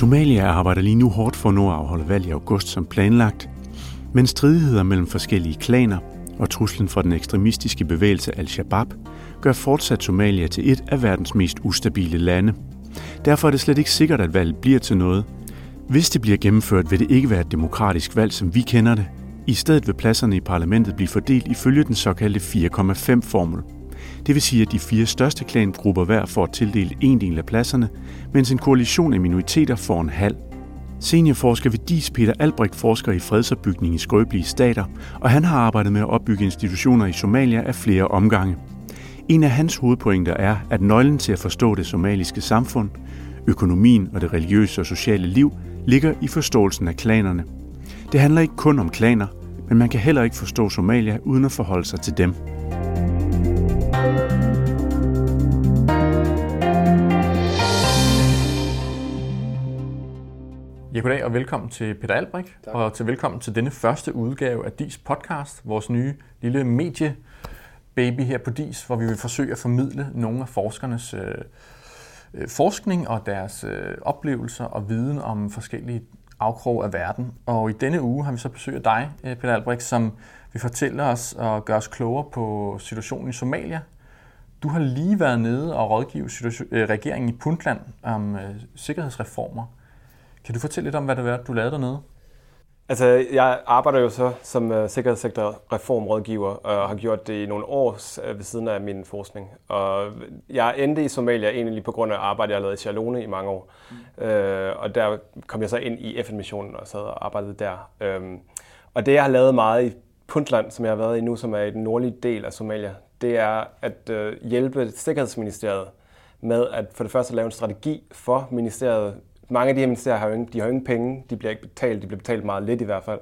Somalia arbejder lige nu hårdt for at nå at afholde valg i august som planlagt, men stridigheder mellem forskellige klaner og truslen fra den ekstremistiske bevægelse Al-Shabaab gør fortsat Somalia til et af verdens mest ustabile lande. Derfor er det slet ikke sikkert, at valget bliver til noget. Hvis det bliver gennemført, vil det ikke være et demokratisk valg, som vi kender det. I stedet vil pladserne i parlamentet blive fordelt ifølge den såkaldte 4,5-formel. Det vil sige, at de fire største klangrupper hver får tildelt en del af pladserne, mens en koalition af minoriteter får en halv. Seniorforsker ved DIS Peter Albrecht forsker i fredsopbygning i skrøbelige stater, og han har arbejdet med at opbygge institutioner i Somalia af flere omgange. En af hans hovedpointer er, at nøglen til at forstå det somaliske samfund, økonomien og det religiøse og sociale liv ligger i forståelsen af klanerne. Det handler ikke kun om klaner, men man kan heller ikke forstå Somalia uden at forholde sig til dem. Ja, goddag og velkommen til Peter Albrecht, tak. og til velkommen til denne første udgave af DIS podcast, vores nye lille medie baby her på DIS, hvor vi vil forsøge at formidle nogle af forskernes øh, øh, forskning og deres øh, oplevelser og viden om forskellige afkrog af verden. Og i denne uge har vi så besøg af dig, øh, Peter Albrecht, som vil fortælle os og gøre os klogere på situationen i Somalia. Du har lige været nede og rådgive øh, regeringen i Puntland om øh, sikkerhedsreformer. Kan du fortælle lidt om, hvad det var, du lavede dernede? Altså, jeg arbejder jo så som uh, sikkerhedssektor-reformrådgiver og har gjort det i nogle år uh, ved siden af min forskning. Og jeg endte i Somalia egentlig på grund af arbejde, jeg lavede i Charlone i mange år. Mm. Uh, og der kom jeg så ind i FN-missionen og sad og arbejdede der. Um, og det, jeg har lavet meget i Puntland, som jeg har været i nu, som er i den nordlige del af Somalia, det er at uh, hjælpe Sikkerhedsministeriet med at for det første lave en strategi for ministeriet mange af de her ministerier har jo ingen, de har jo ingen penge, de bliver ikke betalt, de bliver betalt meget lidt i hvert fald,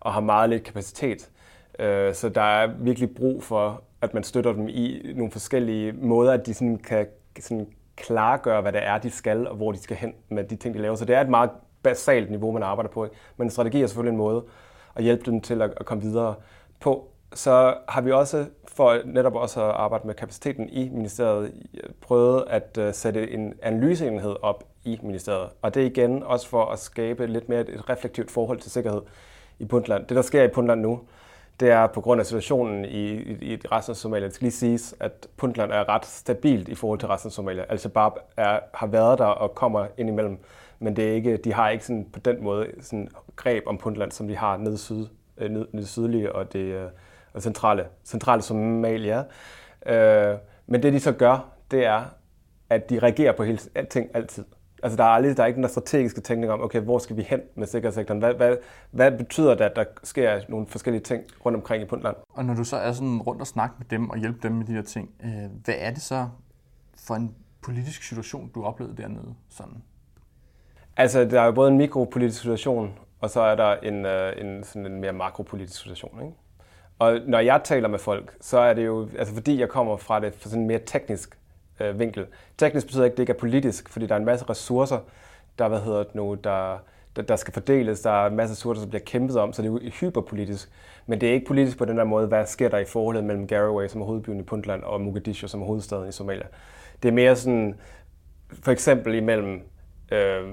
og har meget lidt kapacitet. Øh, så der er virkelig brug for, at man støtter dem i nogle forskellige måder, at de sådan kan sådan klargøre, hvad det er, de skal, og hvor de skal hen med de ting, de laver. Så det er et meget basalt niveau, man arbejder på. Men en strategi er selvfølgelig en måde at hjælpe dem til at komme videre på. Så har vi også, for netop også at arbejde med kapaciteten i ministeriet, prøvet at øh, sætte en analyseenhed op i ministeriet. Og det er igen også for at skabe lidt mere et reflektivt forhold til sikkerhed i Puntland. Det, der sker i Puntland nu, det er på grund af situationen i, i, i resten af Somalia. Det skal lige siges, at Puntland er ret stabilt i forhold til resten af Somalia. Altså Barb er, har været der og kommer ind imellem, men det er ikke, de har ikke sådan, på den måde sådan greb om Puntland, som de har nede, syd, øh, ned, ned sydlige og det øh, og centrale, centrale Somalia. Øh, men det de så gør, det er, at de reagerer på hele, alting altid. Altså der er, aldrig, der er ikke den der strategiske tænkning om, okay, hvor skal vi hen med sikkerhedssektoren? Hvad, hvad, hvad betyder det, at der sker nogle forskellige ting rundt omkring i Puntland? Og når du så er sådan rundt og snakker med dem og hjælper dem med de her ting, øh, hvad er det så for en politisk situation, du oplevede dernede? Sådan? Altså, der er jo både en mikropolitisk situation, og så er der en, øh, en, sådan en mere makropolitisk situation. Ikke? Og når jeg taler med folk, så er det jo, altså fordi jeg kommer fra det fra sådan en mere teknisk øh, vinkel. Teknisk betyder ikke, at det ikke er politisk, fordi der er en masse ressourcer, der, hvad hedder det nu, der, der, der skal fordeles. Der er en masse ressourcer, der bliver kæmpet om, så det er jo hyperpolitisk. Men det er ikke politisk på den der måde, hvad sker der i forholdet mellem Garaway, som er hovedbyen i Puntland, og Mogadishu, som er hovedstaden i Somalia. Det er mere sådan, for eksempel imellem øh,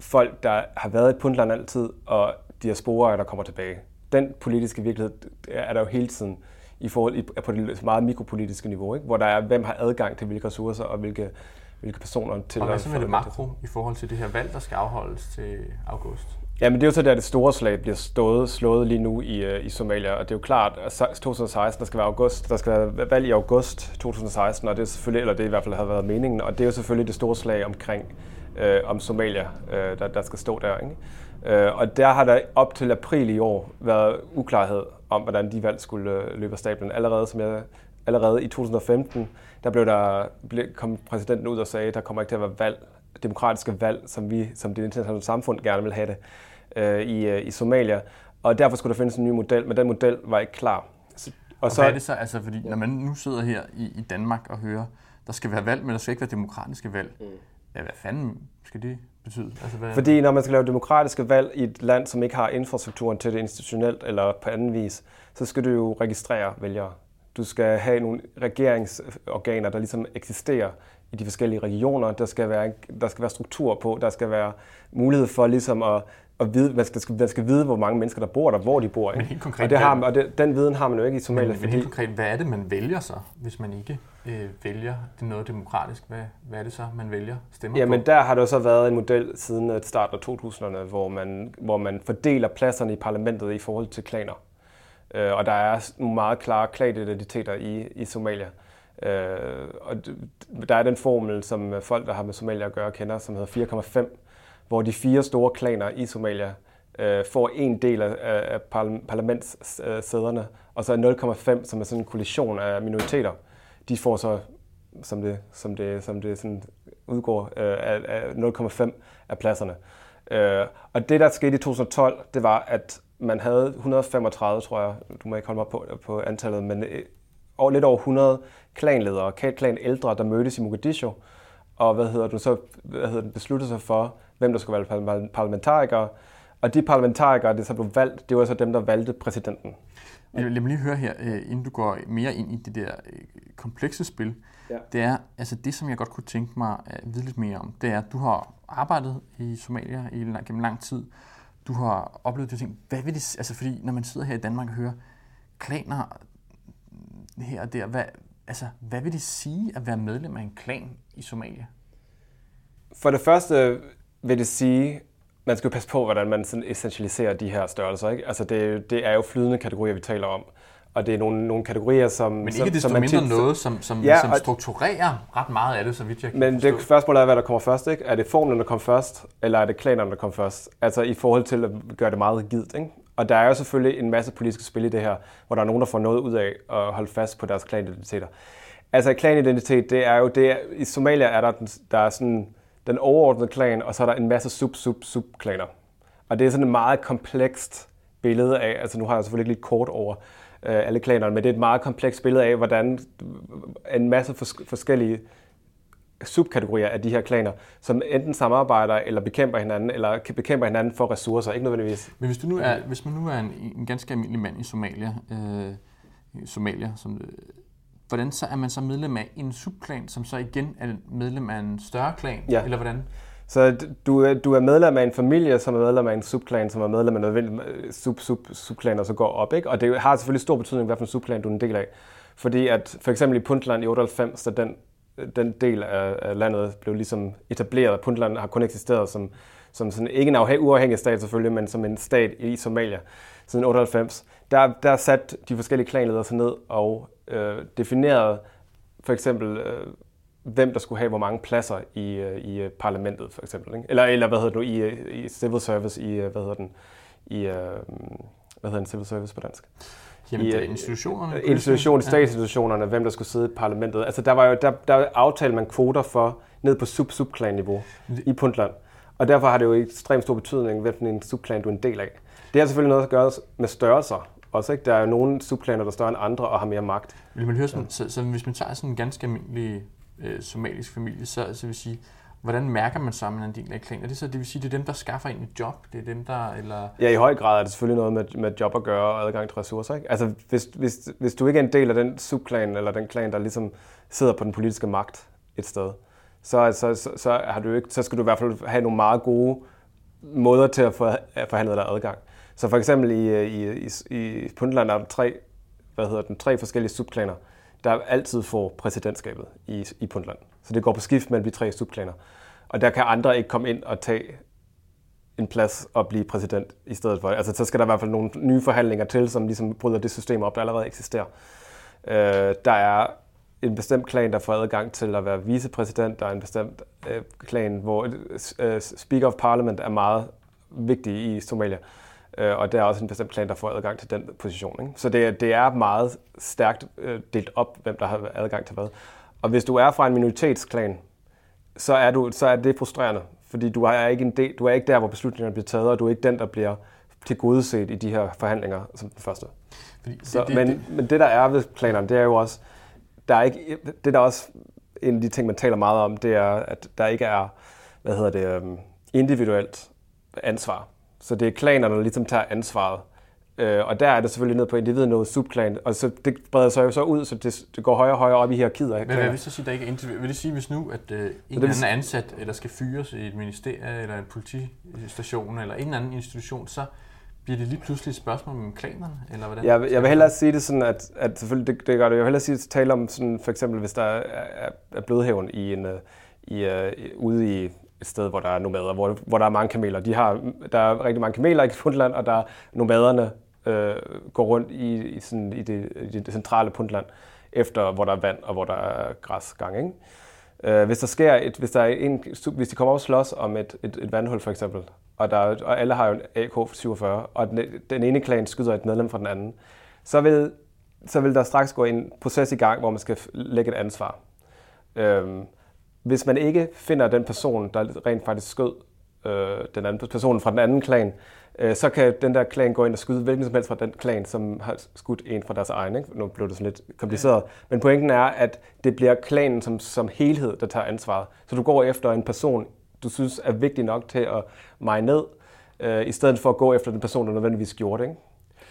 folk, der har været i Puntland altid, og diasporer, der kommer tilbage. Den politiske virkelighed er der jo hele tiden i forhold på det meget mikropolitiske niveau, ikke? hvor der er, hvem har adgang til hvilke ressourcer og hvilke, hvilke personer til Og hvad så med det makro i forhold til det her valg, der skal afholdes til august? Jamen det er jo så der, det store slag bliver stået, slået lige nu i, uh, i Somalia, og det er jo klart, at 2016, der skal være august, der skal være valg i august 2016, og det er selvfølgelig, eller det i hvert fald har været meningen, og det er jo selvfølgelig det store slag omkring, uh, om Somalia, uh, der, der skal stå der. Ikke? Uh, og der har der op til april i år været uklarhed om, hvordan de valg skulle øh, løbe af stablen. Allerede, som jeg, allerede i 2015, der blev der, blev, kom præsidenten ud og sagde, at der kommer ikke til at være valg, demokratiske valg, som vi som det internationale samfund gerne vil have det øh, i, øh, i Somalia. Og derfor skulle der findes en ny model, men den model var ikke klar. og, og så, hvad er det så, altså, fordi når man nu sidder her i, i Danmark og hører, der skal være valg, men der skal ikke være demokratiske valg. Mm. Ja, hvad fanden skal det betyde? Altså, hvad... Fordi når man skal lave demokratiske valg i et land, som ikke har infrastrukturen til det institutionelt eller på anden vis, så skal du jo registrere vælgere. Du skal have nogle regeringsorganer, der ligesom eksisterer i de forskellige regioner. Der skal være, der skal være struktur på. Der skal være mulighed for ligesom at, at vide, man skal, man skal vide, hvor mange mennesker, der bor der, hvor de bor. Ikke? Men helt konkret, og det har, og det, den viden har man jo ikke i Somalia. Men, men helt konkret, hvad er det, man vælger så, hvis man ikke øh, vælger det er noget demokratisk? Hvad, hvad er det så, man vælger stemmer Jamen, på? der har der så været en model siden starten af 2000'erne, hvor man, hvor man fordeler pladserne i parlamentet i forhold til klaner. Øh, og der er nogle meget klare klanidentiteter i, i Somalia. Øh, og der er den formel, som folk, der har med Somalia at gøre, kender, som hedder 4,5, hvor de fire store klaner i Somalia øh, får en del af, af parlamentssæderne, og så 0,5, som er sådan en koalition af minoriteter. De får så, som det, som det, som det sådan udgår, øh, 0,5 af pladserne. Øh, og det, der skete i 2012, det var, at man havde 135, tror jeg, du må ikke holde mig på, på antallet, men og over, lidt over 100 klanledere, klanældre, der mødtes i Mogadishu, og hvad hedder du så hvad hedder det, besluttede sig for, hvem der skulle være parlamentarikere. Og de parlamentarikere, det så blev valgt, det var så dem, der valgte præsidenten. Lad mig lige høre her, øh, inden du går mere ind i det der øh, komplekse spil. Ja. Det er, altså det, som jeg godt kunne tænke mig at vide lidt mere om, det er, at du har arbejdet i Somalia i, gennem lang tid. Du har oplevet de ting. Hvad vil det, altså fordi når man sidder her i Danmark og hører klaner her og der, hvad, altså, hvad vil det sige at være medlem af en klan i Somalia? For det første vil det sige, man skal jo passe på, hvordan man sådan essentialiserer de her størrelser. Ikke? Altså det, det er jo flydende kategorier, vi taler om. Og det er nogle, nogle kategorier, som... Men ikke som, desto som mindre tit, noget, som, som, ja, som strukturerer ret meget af det, så vidt jeg kan Men forstå. det spørgsmål er, hvad der kommer først. Ikke? Er det formlen, der kommer først, eller er det klanerne, der kommer først? Altså i forhold til at gøre det meget rigidt. Ikke? Og der er jo selvfølgelig en masse politiske spil i det her, hvor der er nogen, der får noget ud af at holde fast på deres klanidentiteter. Altså klanidentitet, det er jo det, i Somalia er der, der er sådan den overordnede klan, og så er der en masse sub-sub-sub-klaner. Og det er sådan et meget komplekst billede af, altså nu har jeg selvfølgelig lidt kort over øh, alle klanerne, men det er et meget komplekst billede af, hvordan en masse fors- forskellige subkategorier af de her klaner, som enten samarbejder eller bekæmper hinanden, eller bekæmper hinanden for ressourcer, ikke nødvendigvis. Men hvis, du nu er, hvis man nu er en, en ganske almindelig mand i Somalia, øh, Somalia som, øh, hvordan så er man så medlem af en subklan, som så igen er medlem af en større klan, ja. eller hvordan? Så du, du er medlem af en familie, som er medlem af en subklan, som er medlem af noget sub, sub, subklan, og så går op. Ikke? Og det har selvfølgelig stor betydning, hvilken subklan du er en del af. Fordi at for eksempel i Puntland i 98, så den, den del af, af landet blev ligesom etableret. Puntland har kun eksisteret som, som sådan, ikke en uafhængig stat selvfølgelig, men som en stat i Somalia siden 98. Der, der sat de forskellige klanledere sig ned og øh, definerede for eksempel, øh, hvem der skulle have hvor mange pladser i, øh, i øh, parlamentet, for eksempel. Ikke? Eller, eller hvad hedder det nu, i, øh, i civil service, i, hvad hedder den, i, øh, hvad hedder en civil service på dansk? Jamen, I, institutionerne? Institution, statsinstitutionerne, hvem der skulle sidde i parlamentet. Altså, der var jo, der, der aftalte man kvoter for ned på sub-subklan-niveau i Puntland. Og derfor har det jo ekstremt stor betydning, hvilken en subklan du er en del af. Det har selvfølgelig noget at gøre med størrelser også. Ikke? Der er jo nogle subklaner, der er større end andre og har mere magt. Vil man høre sådan, ja. så, så, hvis man tager sådan en ganske almindelig øh, somalisk familie, så, så vil sige, hvordan mærker man så, at man er en del af klan? Er det så, det vil sige, det er dem, der skaffer en et job? Det er dem, der, eller... Ja, i høj grad er det selvfølgelig noget med, med job at gøre og adgang til ressourcer. Ikke? Altså, hvis, hvis, hvis du ikke er en del af den subklan, eller den klan, der ligesom sidder på den politiske magt et sted, så, så, så, så, har du ikke, så skal du i hvert fald have nogle meget gode måder til at forhandle dig adgang. Så for eksempel i, i, i, i Puntland er der tre, hvad hedder den, tre forskellige subklaner, der altid får præsidentskabet i, i Puntland. Så det går på skift mellem de tre subklaner. Og der kan andre ikke komme ind og tage en plads og blive præsident i stedet for. Altså, så skal der i hvert fald nogle nye forhandlinger til, som ligesom bryder det system op, der allerede eksisterer. Øh, der er en bestemt klan, der får adgang til at være vicepræsident. Der er en bestemt øh, klan, hvor øh, Speaker of Parliament er meget vigtig i Somalia. Øh, og der er også en bestemt klan, der får adgang til den position. Ikke? Så det, det er meget stærkt øh, delt op, hvem der har adgang til hvad. Og hvis du er fra en minoritetsklan, så er, du, så er det frustrerende, fordi du er, ikke en del, du er ikke der, hvor beslutningerne bliver taget, og du er ikke den, der bliver til godeset i de her forhandlinger som den første. Fordi det, så, det, men, det, men det, der er ved klanerne, det er jo også, der er ikke, det der er også en af de ting, man taler meget om, det er, at der ikke er, hvad hedder det, øhm, individuelt ansvar. Så det er klanerne, der ligesom tager ansvaret Øh, og der er det selvfølgelig ned på individniveau, subklan, og så det breder sig jo så ud, så det, det går højere og højere op i hierarkiet. Men hvad vil så sige, der ikke er individ? Vil det sige, hvis nu at øh, en eller anden ansat, eller skal fyres i et ministerie, eller en politistation, eller en anden institution, så bliver det lige pludselig et spørgsmål om klanerne, eller hvordan? Jeg, jeg vil hellere sige det sådan, at, at selvfølgelig det, det gør det. Jeg vil hellere sige, at tale om sådan, for eksempel, hvis der er, er blødhævn i en, øh, i, uh, ude i et sted, hvor der er nomader, hvor, hvor der er mange kameler. De har, der er rigtig mange kameler i Puntland, og der er nomaderne øh, går rundt i, i, sådan, i, det, i det centrale Puntland, efter hvor der er vand og hvor der er græsgang. Ikke? Øh, hvis der sker et, hvis, der er en, hvis de kommer op og slås om et, et, et vandhul for eksempel, og, der, og alle har jo en AK-47, og den, den ene klan skyder et medlem fra den anden, så vil, så vil der straks gå en proces i gang, hvor man skal lægge et ansvar. Øhm, hvis man ikke finder den person, der rent faktisk skød øh, den anden person fra den anden klan, øh, så kan den der klan gå ind og skyde hvilken som helst fra den klan, som har skudt en fra deres egen. Ikke? Nu blev det sådan lidt kompliceret. Men pointen er, at det bliver klanen som, som helhed, der tager ansvaret. Så du går efter en person, du synes er vigtig nok til at meje ned, øh, i stedet for at gå efter den person, der nødvendigvis gjorde det. Ikke?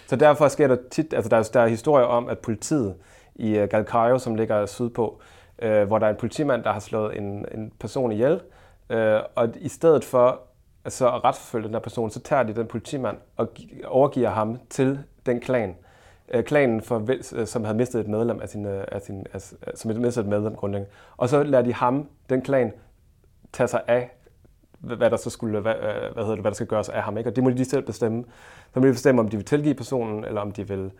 Så derfor sker der tit, altså der, er, der er historier om, at politiet i uh, som ligger sydpå, øh, hvor der er en politimand, der har slået en, en person ihjel, øh, og i stedet for altså, at retsforfølge den her person, så tager de den politimand og overgiver ham til den klan. Øh, klanen, for, øh, som havde mistet et medlem af sin, øh, af sin, af, som havde mistet et medlem grundlæggende. Og så lader de ham, den klan, tage sig af hvad der så skulle, hvad, øh, hvad hedder det, hvad der skal gøres af ham, ikke? Og det må de selv bestemme. Så må de bestemme, om de vil tilgive personen, eller om de vil,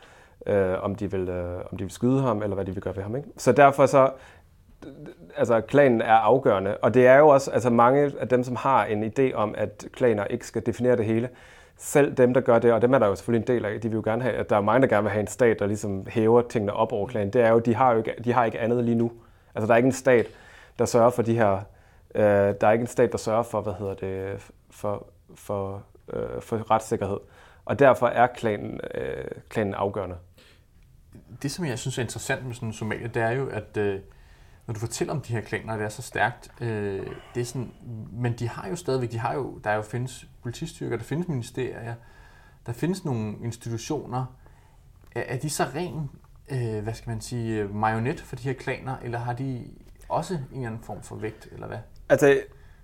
øh, om de vil, øh, om de vil skyde ham, eller hvad de vil gøre ved ham, ikke? Så derfor så, altså klanen er afgørende, og det er jo også, altså mange af dem, som har en idé om, at klaner ikke skal definere det hele, selv dem, der gør det, og dem er der jo selvfølgelig en del af, de vil jo gerne have, at der er mange, der gerne vil have en stat, der ligesom hæver tingene op over klanen. Det er jo, de har jo ikke, de har ikke andet lige nu. Altså der er ikke en stat, der sørger for de her, øh, der er ikke en stat, der sørger for, hvad hedder det, for, for, øh, for retssikkerhed. Og derfor er klanen, øh, klanen afgørende. Det, som jeg synes er interessant med sådan Somalia, det er jo, at øh, når du fortæller om de her klaner, det er så stærkt, øh, det er sådan, men de har jo stadigvæk, de har jo, der jo findes politistyrker, der findes ministerier, der findes nogle institutioner. Er, er de så ren, øh, hvad skal man sige, øh, marionet for de her klaner, eller har de også en eller anden form for vægt, eller hvad? Altså,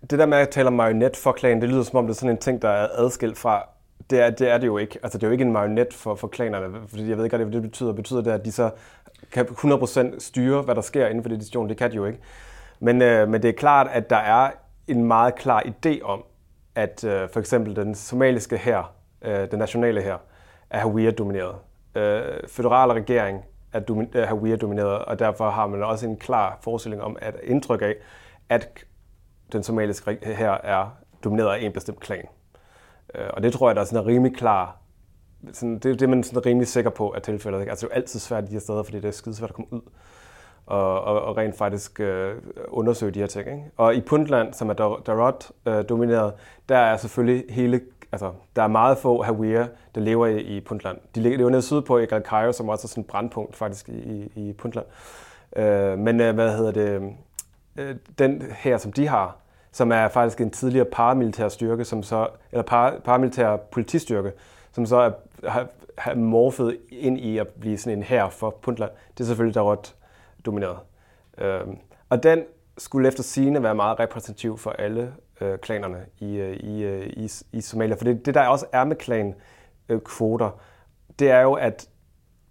det der med at tale om marionet for klanen, det lyder som om det er sådan en ting, der er adskilt fra det er, det er det jo ikke. Altså, det er jo ikke en marionet for, for klanerne, fordi jeg ved ikke, hvad det betyder. Betyder det, at de så kan 100% styre, hvad der sker inden for det decision? Det kan de jo ikke. Men, øh, men det er klart, at der er en meget klar idé om, at øh, for eksempel den somaliske her, øh, den nationale her, er Hawija-domineret. Øh, federale regering er domi- Hawija-domineret, og derfor har man også en klar forestilling om, at indtryk af, at den somaliske her er domineret af en bestemt klan. Øh, og det tror jeg, der er sådan en rimelig klar sådan, det er det, man er rimelig sikker på at tilfældet. Ikke? Altså, det er jo altid svært i de her steder, fordi det er skide svært at komme ud og, og, og rent faktisk øh, undersøge de her ting. Ikke? Og i Puntland, som er Darot øh, domineret, der er selvfølgelig hele, altså, der er meget få Hawira, der lever i, i Puntland. De lever nede sydpå i Galkayo, som også er sådan et brandpunkt faktisk i, i Puntland. Øh, men øh, hvad hedder det, øh, den her, som de har, som er faktisk en tidligere paramilitær styrke, som så, eller par, paramilitær politistyrke, som så er, har, har morfet ind i at blive sådan en her for Puntland. Det er selvfølgelig Darot domineret. Øh, og den skulle efter sigende være meget repræsentativ for alle øh, klanerne i, øh, i, øh, i, i Somalia. For det, det, der også er med klan-kvoter, øh, det er jo, at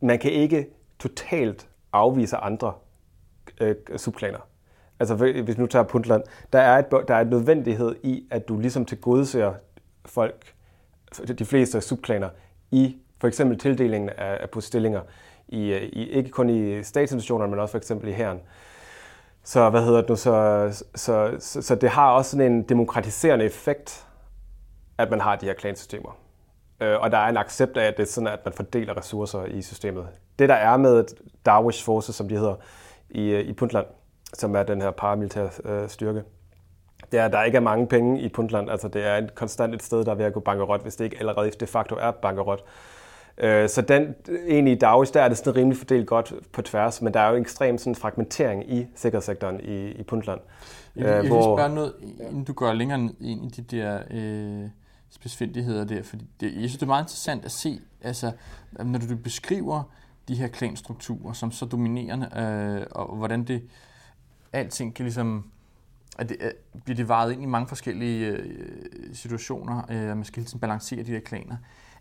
man kan ikke totalt afvise andre øh, subklaner. Altså hvis nu tager Puntland, der er, et, der er et nødvendighed i, at du ligesom tilgodeser folk, de fleste subklaner, i for eksempel tildelingen af, af stillinger, i, i, ikke kun i statsinstitutionerne, men også for eksempel i herren. Så hvad hedder det nu, så, så, så, så det har også sådan en demokratiserende effekt, at man har de her klansystemer. Øh, og der er en accept af, at det er sådan, at man fordeler ressourcer i systemet. Det der er med Darwish Forces, som de hedder, i, i Puntland, som er den her paramilitære øh, styrke. Det er, at der ikke er mange penge i Puntland. Altså, det er et konstant et sted, der er ved at gå bankerot, hvis det ikke allerede de facto er bankerot. Øh, så den, egentlig i Davis, der er det sådan rimelig fordelt godt på tværs, men der er jo en ekstrem sådan fragmentering i sikkerhedssektoren i, i Puntland. Jeg vil, jeg vil hvor... spørge noget, inden du går længere ind i de der øh, spidsfindigheder der, fordi det, jeg synes, det er meget interessant at se, altså, når du beskriver de her klanstrukturer som så dominerende, øh, og hvordan det, alting kan ligesom, at det, at bliver det varet ind i mange forskellige øh, situationer, øh, man skal hele tiden balancere de der klaner.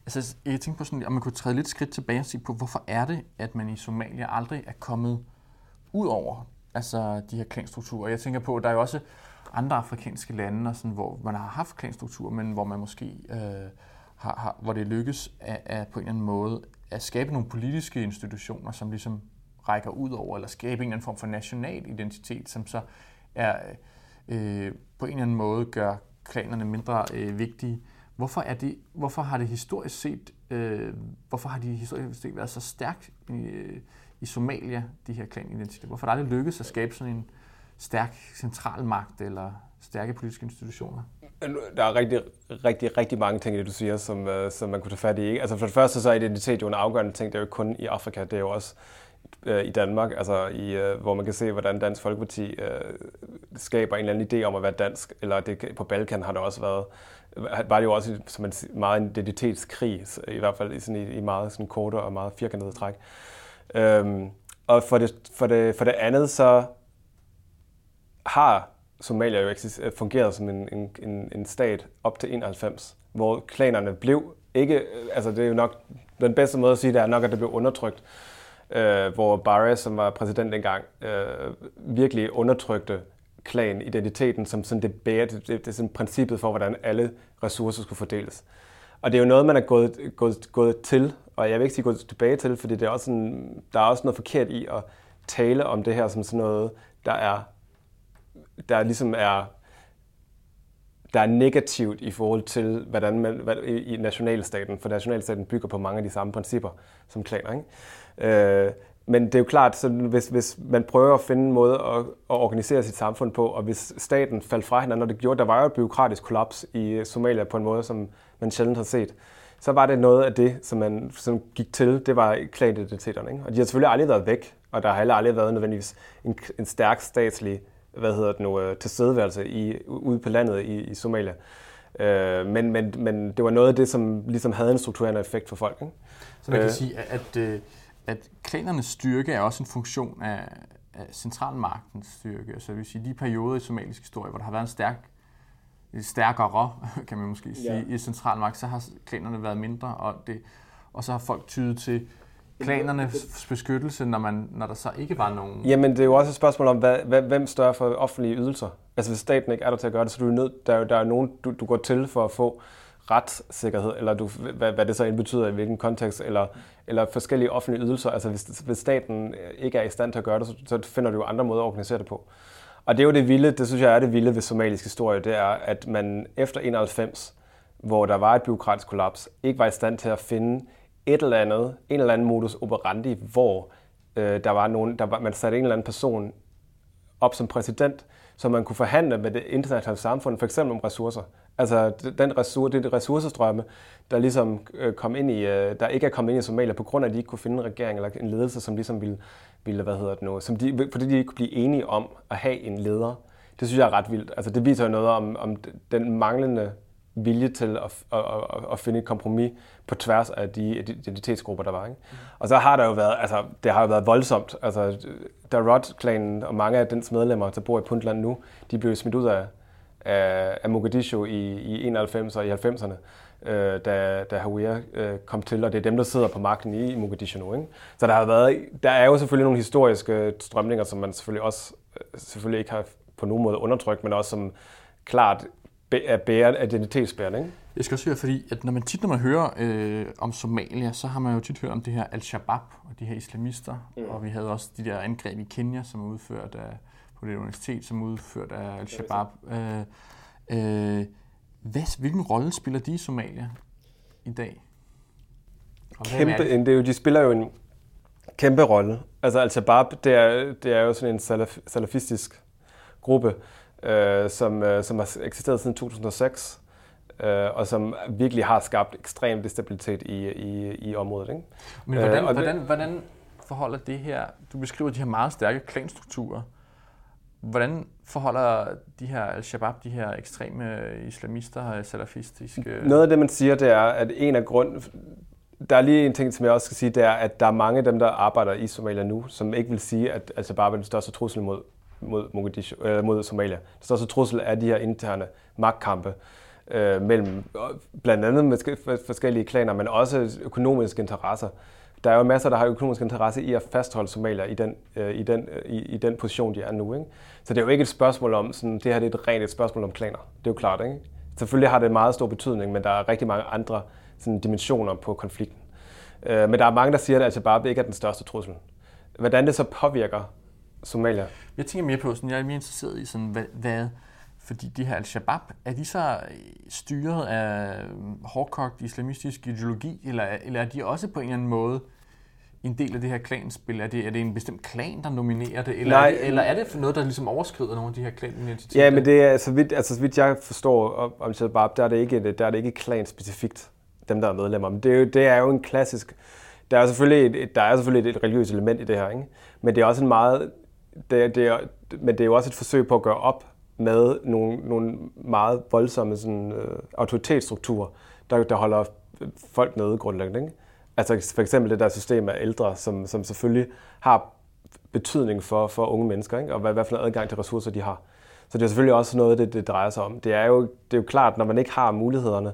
Altså, jeg tænker på sådan, om man kunne træde lidt skridt tilbage og sige på, hvorfor er det, at man i Somalia aldrig er kommet ud over altså, de her klanstrukturer. Jeg tænker på, at der er jo også andre afrikanske lande, og sådan, hvor man har haft klanstrukturer, men hvor man måske øh, har, har, hvor det lykkes at, at på en eller anden måde at skabe nogle politiske institutioner, som ligesom rækker ud over, eller skabe en eller anden form for national identitet, som så er øh, på en eller anden måde gør klanerne mindre øh, vigtige. Hvorfor, er det, hvorfor har det historisk set, øh, hvorfor har de historisk set været så stærkt øh, i Somalia, de her klanidentiteter? Hvorfor er det lykkedes at skabe sådan en stærk central magt eller stærke politiske institutioner? Der er rigtig, rigtig, rigtig mange ting i det, du siger, som, øh, som man kunne tage fat i. Ikke? Altså for det første så er identitet jo en afgørende ting. Det er jo kun i Afrika, det er jo også Øh, i Danmark, altså i, øh, hvor man kan se, hvordan Dansk Folkeparti øh, skaber en eller anden idé om at være dansk. Eller det, på Balkan har det også været øh, var det jo også som en, meget en identitetskrig, i hvert fald i, sådan, i, i meget sådan korte og meget firkantede træk. Øhm, og for det, for, det, for det andet, så har Somalia jo øh, fungeret som en, en, en, en stat op til 91, hvor klanerne blev ikke, altså det er jo nok, den bedste måde at sige det er nok, at det blev undertrykt, øh, hvor Barre, som var præsident dengang, øh, virkelig undertrykte klan-identiteten som sådan det, bærer, det, det, det er sådan princippet for, hvordan alle ressourcer skulle fordeles. Og det er jo noget, man er gået, gået, gået til, og jeg vil ikke sige gået tilbage til, fordi det er også sådan, der er også noget forkert i at tale om det her som sådan noget, der er, der ligesom er, der er negativt i forhold til, hvordan man, hvad, i nationalstaten, for nationalstaten bygger på mange af de samme principper som klaner. Ikke? Øh, men det er jo klart, så hvis, hvis man prøver at finde en måde at, at organisere sit samfund på, og hvis staten faldt fra hinanden, og det gjorde, der var jo et byråkratisk kollaps i Somalia på en måde, som man sjældent har set, så var det noget af det, som man som gik til, det var klanidentiteterne. Ikke? Og de har selvfølgelig aldrig været væk, og der har heller aldrig været nødvendigvis en, en stærk statslig hvad hedder det nu, øh, tilstedeværelse i, ude på landet i, i Somalia. Øh, men, men, men det var noget af det, som ligesom havde en strukturerende effekt for folk. Ikke? Så man kan øh, sige, at, at øh, at klanernes styrke er også en funktion af, af centralmagtens styrke. Så det vil sige, de perioder i somalisk historie, hvor der har været en stærk stærkere, kan man måske sige, ja. i centralmagt, så har klanerne været mindre, og, det, og så har folk tydet til klanernes beskyttelse, når, man, når der så ikke var nogen... Jamen, det er jo også et spørgsmål om, hvad, hvad, hvem større for offentlige ydelser? Altså, hvis staten ikke er der til at gøre det, så er du nødt, der, er, der er nogen, du, du går til for at få retssikkerhed, eller du, hvad, hvad det så end betyder i hvilken kontekst, eller, eller forskellige offentlige ydelser. Altså hvis, hvis staten øh, ikke er i stand til at gøre det, så, så finder du jo andre måder at organisere det på. Og det er jo det vilde, det synes jeg er det vilde ved somalisk historie, det er, at man efter 91, hvor der var et byråkratisk kollaps, ikke var i stand til at finde et eller andet, en eller anden modus operandi, hvor øh, der var nogen, der var, man satte en eller anden person op som præsident, så man kunne forhandle med det internationale samfund, for eksempel om ressourcer. Altså den ressource, det er ressourcestrømme, der ligesom øh, kom ind i, øh, der ikke er kommet ind i Somalia, på grund af, at de ikke kunne finde en regering eller en ledelse, som ligesom ville, ville hvad hedder det nu, som de, fordi de ikke kunne blive enige om at have en leder. Det synes jeg er ret vildt. Altså det viser jo noget om, om den manglende vilje til at, at, at, at finde et kompromis på tværs af de identitetsgrupper, der var. Ikke? Mm. Og så har der jo været, altså det har jo været voldsomt. Altså Darod-klanen og mange af dens medlemmer, der bor i Puntland nu, de blev smidt ud af, af, af Mogadishu i, i 91 og i 90'erne, øh, da, da Hawea øh, kom til, og det er dem, der sidder på magten i, i Mogadishu nu. Ikke? Så der, har været, der er jo selvfølgelig nogle historiske strømninger, som man selvfølgelig også øh, selvfølgelig ikke har på nogen måde undertrykt, men også som klart er bæret identitetsbærende. Ikke? Jeg skal også høre, fordi at når man tit når man hører øh, om Somalia, så har man jo tit hørt om det her Al-Shabaab og de her islamister. Mm. Og vi havde også de der angreb i Kenya, som er udført af, på det universitet, som er udført af Al-Shabaab. Øh, øh, hvad, hvilken rolle spiller de i Somalia i dag? Kæmpe, det? Det er jo, de spiller jo en kæmpe rolle. Altså Al-Shabaab, det er, det er jo sådan en salaf, salafistisk gruppe, øh, som, øh, som har eksisteret siden 2006, øh, og som virkelig har skabt ekstrem destabilitet i, i, i området. Ikke? Men hvordan, øh, hvordan, hvordan forholder det her, du beskriver de her meget stærke klanstrukturer, Hvordan forholder de her al-Shabaab, de her ekstreme islamister, salafistiske... Noget af det, man siger, det er, at en af grund... Der er lige en ting, som jeg også skal sige, det er, at der er mange af dem, der arbejder i Somalia nu, som ikke vil sige, at al-Shabaab er den største trussel mod, mod, Mogadishu, øh, mod Somalia. Den største trussel er de her interne magtkampe øh, mellem blandt andet med forskellige klaner, men også økonomiske interesser der er jo masser, der har økonomisk interesse i at fastholde Somalia i den, øh, i den, øh, i, i den position, de er nu. Ikke? Så det er jo ikke et spørgsmål om, sådan, det her det er et rent et spørgsmål om klaner. Det er jo klart. Ikke? Selvfølgelig har det meget stor betydning, men der er rigtig mange andre sådan, dimensioner på konflikten. Øh, men der er mange, der siger, at Al-Shabaab ikke er den største trussel. Hvordan det så påvirker Somalia? Jeg tænker mere på, sådan, jeg er mere interesseret i, sådan, hvad, hvad fordi de her al-Shabaab, er de så styret af hårdkogt islamistisk ideologi, eller, eller er de også på en eller anden måde en del af det her klanspil? Er det, er det en bestemt klan, der nominerer det? Eller, Nej, er det, eller er det noget, der ligesom overskrider nogle af de her klanidentiteter? Ja, men det er, så vidt, altså, så vidt jeg forstår om, Shabab, der er det ikke, der er det ikke klan-specifikt, dem der er medlemmer. Men det er jo, det er jo en klassisk... Der er selvfølgelig et, der er selvfølgelig et religiøst element i det her, ikke? men det er også en meget... Det, det er, men det er jo også et forsøg på at gøre op med nogle, nogle meget voldsomme sådan, øh, autoritetsstrukturer, der, der holder folk nede grundlæggende. Ikke? Altså for eksempel det der system af ældre, som, som selvfølgelig har betydning for, for unge mennesker, ikke? og hvad, hvad for en adgang til ressourcer de har. Så det er selvfølgelig også noget, det, det drejer sig om. Det er, jo, det er jo klart, når man ikke har mulighederne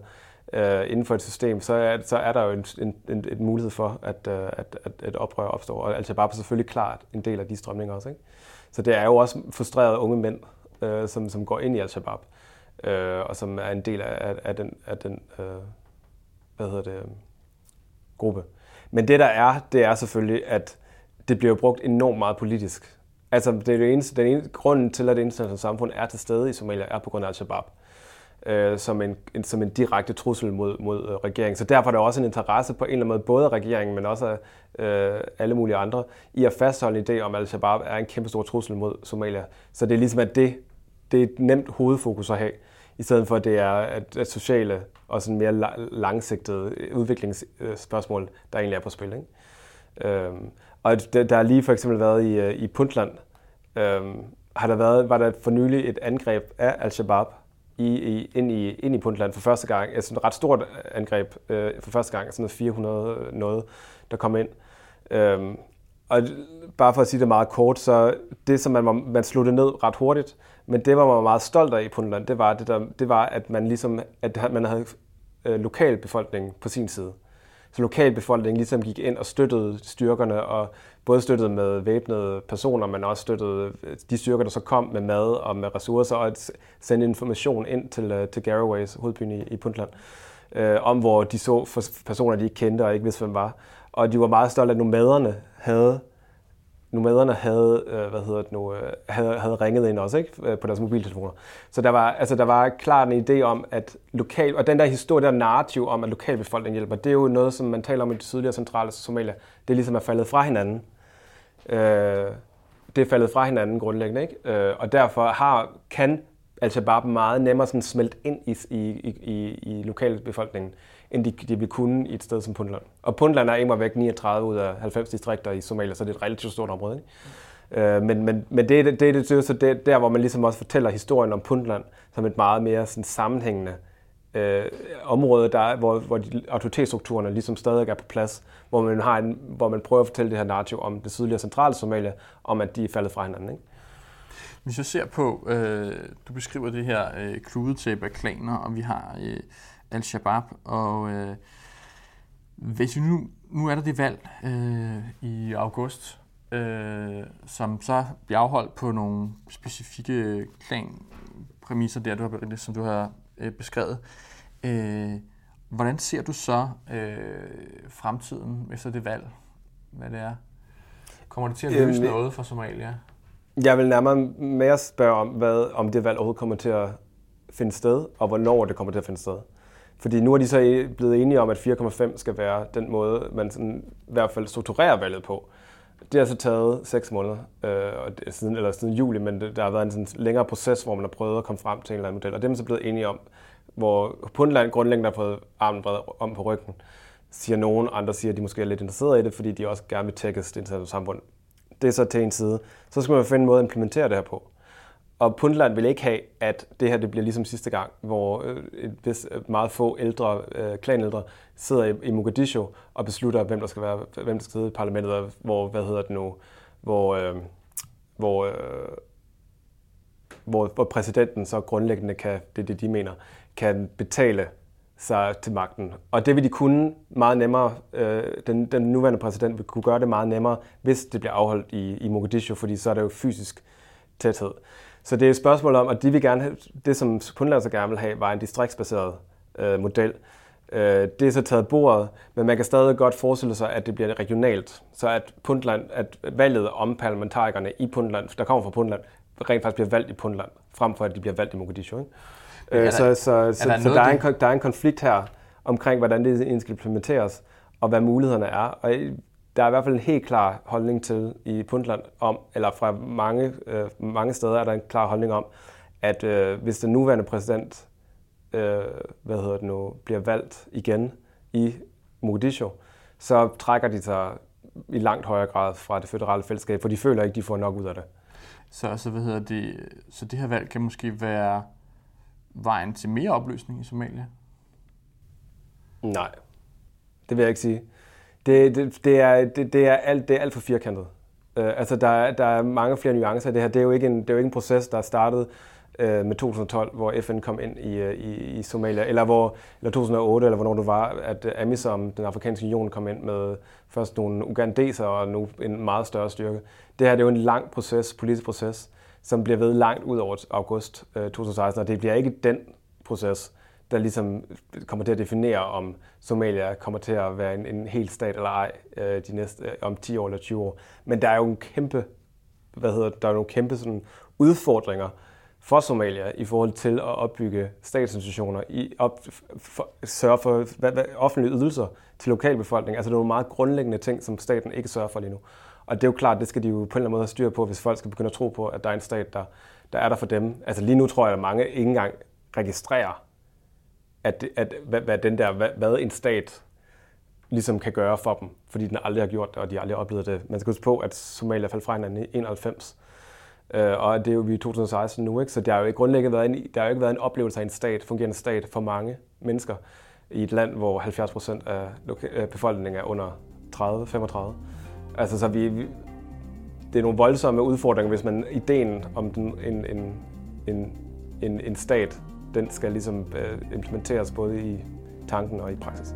øh, inden for et system, så er, så er der jo en, en, en, en mulighed for, at, øh, at, at et oprør opstår. Og altså bare er selvfølgelig klart en del af de strømninger også. Ikke? Så det er jo også frustrerede unge mænd, øh, som, som går ind i Al-Shabaab, øh, og som er en del af, af den, af den øh, hvad hedder det, øh, gruppe. Men det der er, det er selvfølgelig, at det bliver brugt enormt meget politisk. Altså det er det eneste, den eneste grunden til, at det internationale samfund er til stede i Somalia, er på grund af Al-Shabaab. Øh, Øh, som, en, en, som en direkte trussel mod, mod øh, regeringen. Så derfor er der også en interesse på en eller anden måde, både af regeringen, men også af øh, alle mulige andre, i at fastholde en idé om, at Al-Shabaab er en kæmpe stor trussel mod Somalia. Så det er ligesom, at det, det er et nemt hovedfokus at have, i stedet for at det er at, at sociale og sådan mere langsigtede udviklingsspørgsmål, der egentlig er på spil. Ikke? Øhm, og der har lige for eksempel været i, øh, i Puntland, øhm, har der været, var der for nylig et angreb af Al-Shabaab i, i, ind, i, ind i Puntland for første gang. Altså et ret stort øh, angreb øh, for første gang, sådan noget 400 øh, noget, der kom ind. Øhm, og bare for at sige det meget kort, så det, som man, man sluttede ned ret hurtigt, men det, var man var meget stolt af i Puntland, det var, det, der, det var at man ligesom, at man havde øh, lokalbefolkningen på sin side. Så lokalbefolkningen ligesom gik ind og støttede styrkerne, og både støttede med væbnede personer, men også støttede øh, de styrker, der så kom med mad og med ressourcer, og at sende information ind til, øh, til Garaways, hovedbyen i, i Puntland, øh, om hvor de så personer, de ikke kendte og ikke vidste, hvem var. Og de var meget stolte, at nomaderne havde nomaderne havde, øh, hvad hedder det nu, øh, havde, havde ringet ind også ikke? Øh, på deres mobiltelefoner. Så der var, altså, der var klart en idé om, at lokal, og den der historie, der narrativ om, at lokalbefolkningen hjælper, det er jo noget, som man taler om i det sydlige og centrale Somalia. Det er ligesom er faldet fra hinanden. Øh, det er faldet fra hinanden grundlæggende, ikke? Øh, og derfor har, kan Al-Shabaab meget nemmere sådan smelt ind i, i, i, i lokalbefolkningen end de, de vil kunne i et sted som Puntland. Og Puntland er immer væk 39 ud af 90 distrikter i Somalia, så det er et relativt stort område. Ikke? Øh, men, men, men det, det, det, det er så det, der, hvor man ligesom også fortæller historien om Puntland som et meget mere sådan, sammenhængende øh, område, der, hvor, hvor de, autoritetsstrukturerne ligesom stadig er på plads, hvor man, har en, hvor man prøver at fortælle det her narrativ om det sydlige og centrale Somalia, om at de er faldet fra hinanden. Ikke? Hvis jeg ser på, øh, du beskriver det her øh, kludetæppe af klaner, og vi har øh, al-Shabaab. Og øh, hvis nu, nu er der det valg øh, i august, øh, som så bliver afholdt på nogle specifikke klanpræmisser, der, du har, som du har øh, beskrevet. Øh, hvordan ser du så øh, fremtiden efter det valg? Hvad det er? Kommer det til at løse øhm, noget for Somalia? Jeg vil nærmere mere spørge om, hvad, om det valg overhovedet kommer til at finde sted, og hvornår det kommer til at finde sted. Fordi nu er de så blevet enige om, at 4,5 skal være den måde, man sådan, i hvert fald strukturerer valget på. Det har så taget 6 måneder, øh, og det, siden, eller siden juli, men det, der har været en sådan længere proces, hvor man har prøvet at komme frem til en eller anden model. Og det er man så blevet enige om, hvor Pundland grundlæggende har fået armen bredt om på ryggen, siger nogen, andre siger, at de måske er lidt interesserede i det, fordi de også gerne vil tækkes det internationale samfund. Det er så til en side. Så skal man finde en måde at implementere det her på. Og Puntland vil ikke have, at det her det bliver ligesom sidste gang, hvor øh, et vis, øh, meget få ældre, øh, klanældre sidder i, i Mogadishu og beslutter, hvem der skal være, hvem der skal sidde i parlamentet, hvor, hvad hedder det nu, hvor, øh, hvor, øh, hvor, hvor præsidenten så grundlæggende kan, det er det, de mener, kan betale sig til magten. Og det vil de kunne meget nemmere, øh, den, den nuværende præsident vil kunne gøre det meget nemmere, hvis det bliver afholdt i, i Mogadishu, fordi så er det jo fysisk tæthed. Så det er et spørgsmål om, at de vil gerne have, det som Puntland så gerne vil have, var en distriktsbaseret øh, model. Øh, det er så taget bordet, men man kan stadig godt forestille sig, at det bliver regionalt. Så at, Puntland, at valget om parlamentarikerne i Puntland, der kommer fra Puntland, rent faktisk bliver valgt i Puntland, frem for at de bliver valgt i Mogadishu. Ikke? Øh, der, så så, er så, der, så der, er en, der er en konflikt her omkring, hvordan det skal implementeres, og hvad mulighederne er. Og der er i hvert fald en helt klar holdning til i Puntland om, eller fra mange, øh, mange steder er der en klar holdning om, at øh, hvis den nuværende præsident øh, hvad hedder det nu, bliver valgt igen i Mogadishu, så trækker de sig i langt højere grad fra det føderale fællesskab, for de føler ikke, de får nok ud af det. Så, så, hvad hedder det, så det her valg kan måske være vejen til mere opløsning i Somalia? Nej, det vil jeg ikke sige. Det, det, det, er, det, det, er, alt, det er alt for firkantet. Uh, altså, der, der er mange flere nuancer i det her. Det er jo ikke en, det er jo ikke en proces, der er startet uh, med 2012, hvor FN kom ind i, øh, i, i Somalia, eller, hvor, eller 2008, eller hvornår det var, at AMISOM, den afrikanske union, kom ind med først nogle ugandeser og nu en meget større styrke. Det her det er jo en lang proces, politisk proces, som bliver ved langt ud over august uh, 2016, og det bliver ikke den proces, der ligesom øh, kommer til at definere, om Somalia kommer til at være en, en hel stat eller ej øh, de næste, øh, om 10 år eller 20 år. Men der er jo en kæmpe, hvad hedder der er nogle kæmpe sådan, udfordringer for Somalia i forhold til at opbygge statsinstitutioner, i op, for, sørge for hvad, hvad, offentlige ydelser til lokalbefolkningen. Altså det er nogle meget grundlæggende ting, som staten ikke sørger for lige nu. Og det er jo klart, det skal de jo på en eller anden måde have styr på, hvis folk skal begynde at tro på, at der er en stat, der, der er der for dem. Altså lige nu tror jeg, at mange ikke engang registrerer at, at hvad, hvad, den der, hvad, hvad en stat ligesom kan gøre for dem, fordi den aldrig har gjort det, og de aldrig har oplevet det. Man skal huske på, at Somalia faldt fra hinanden i 91, øh, og det er jo vi i 2016 nu, ikke? så der har jo ikke grundlæggende været en, der har jo ikke været en oplevelse af en stat, fungerende stat for mange mennesker i et land, hvor 70 procent af befolkningen er under 30-35. Altså, så vi, vi, det er nogle voldsomme udfordringer, hvis man ideen om den, en, en, en, en, en stat den skal ligesom øh, implementeres både i tanken og i praksis.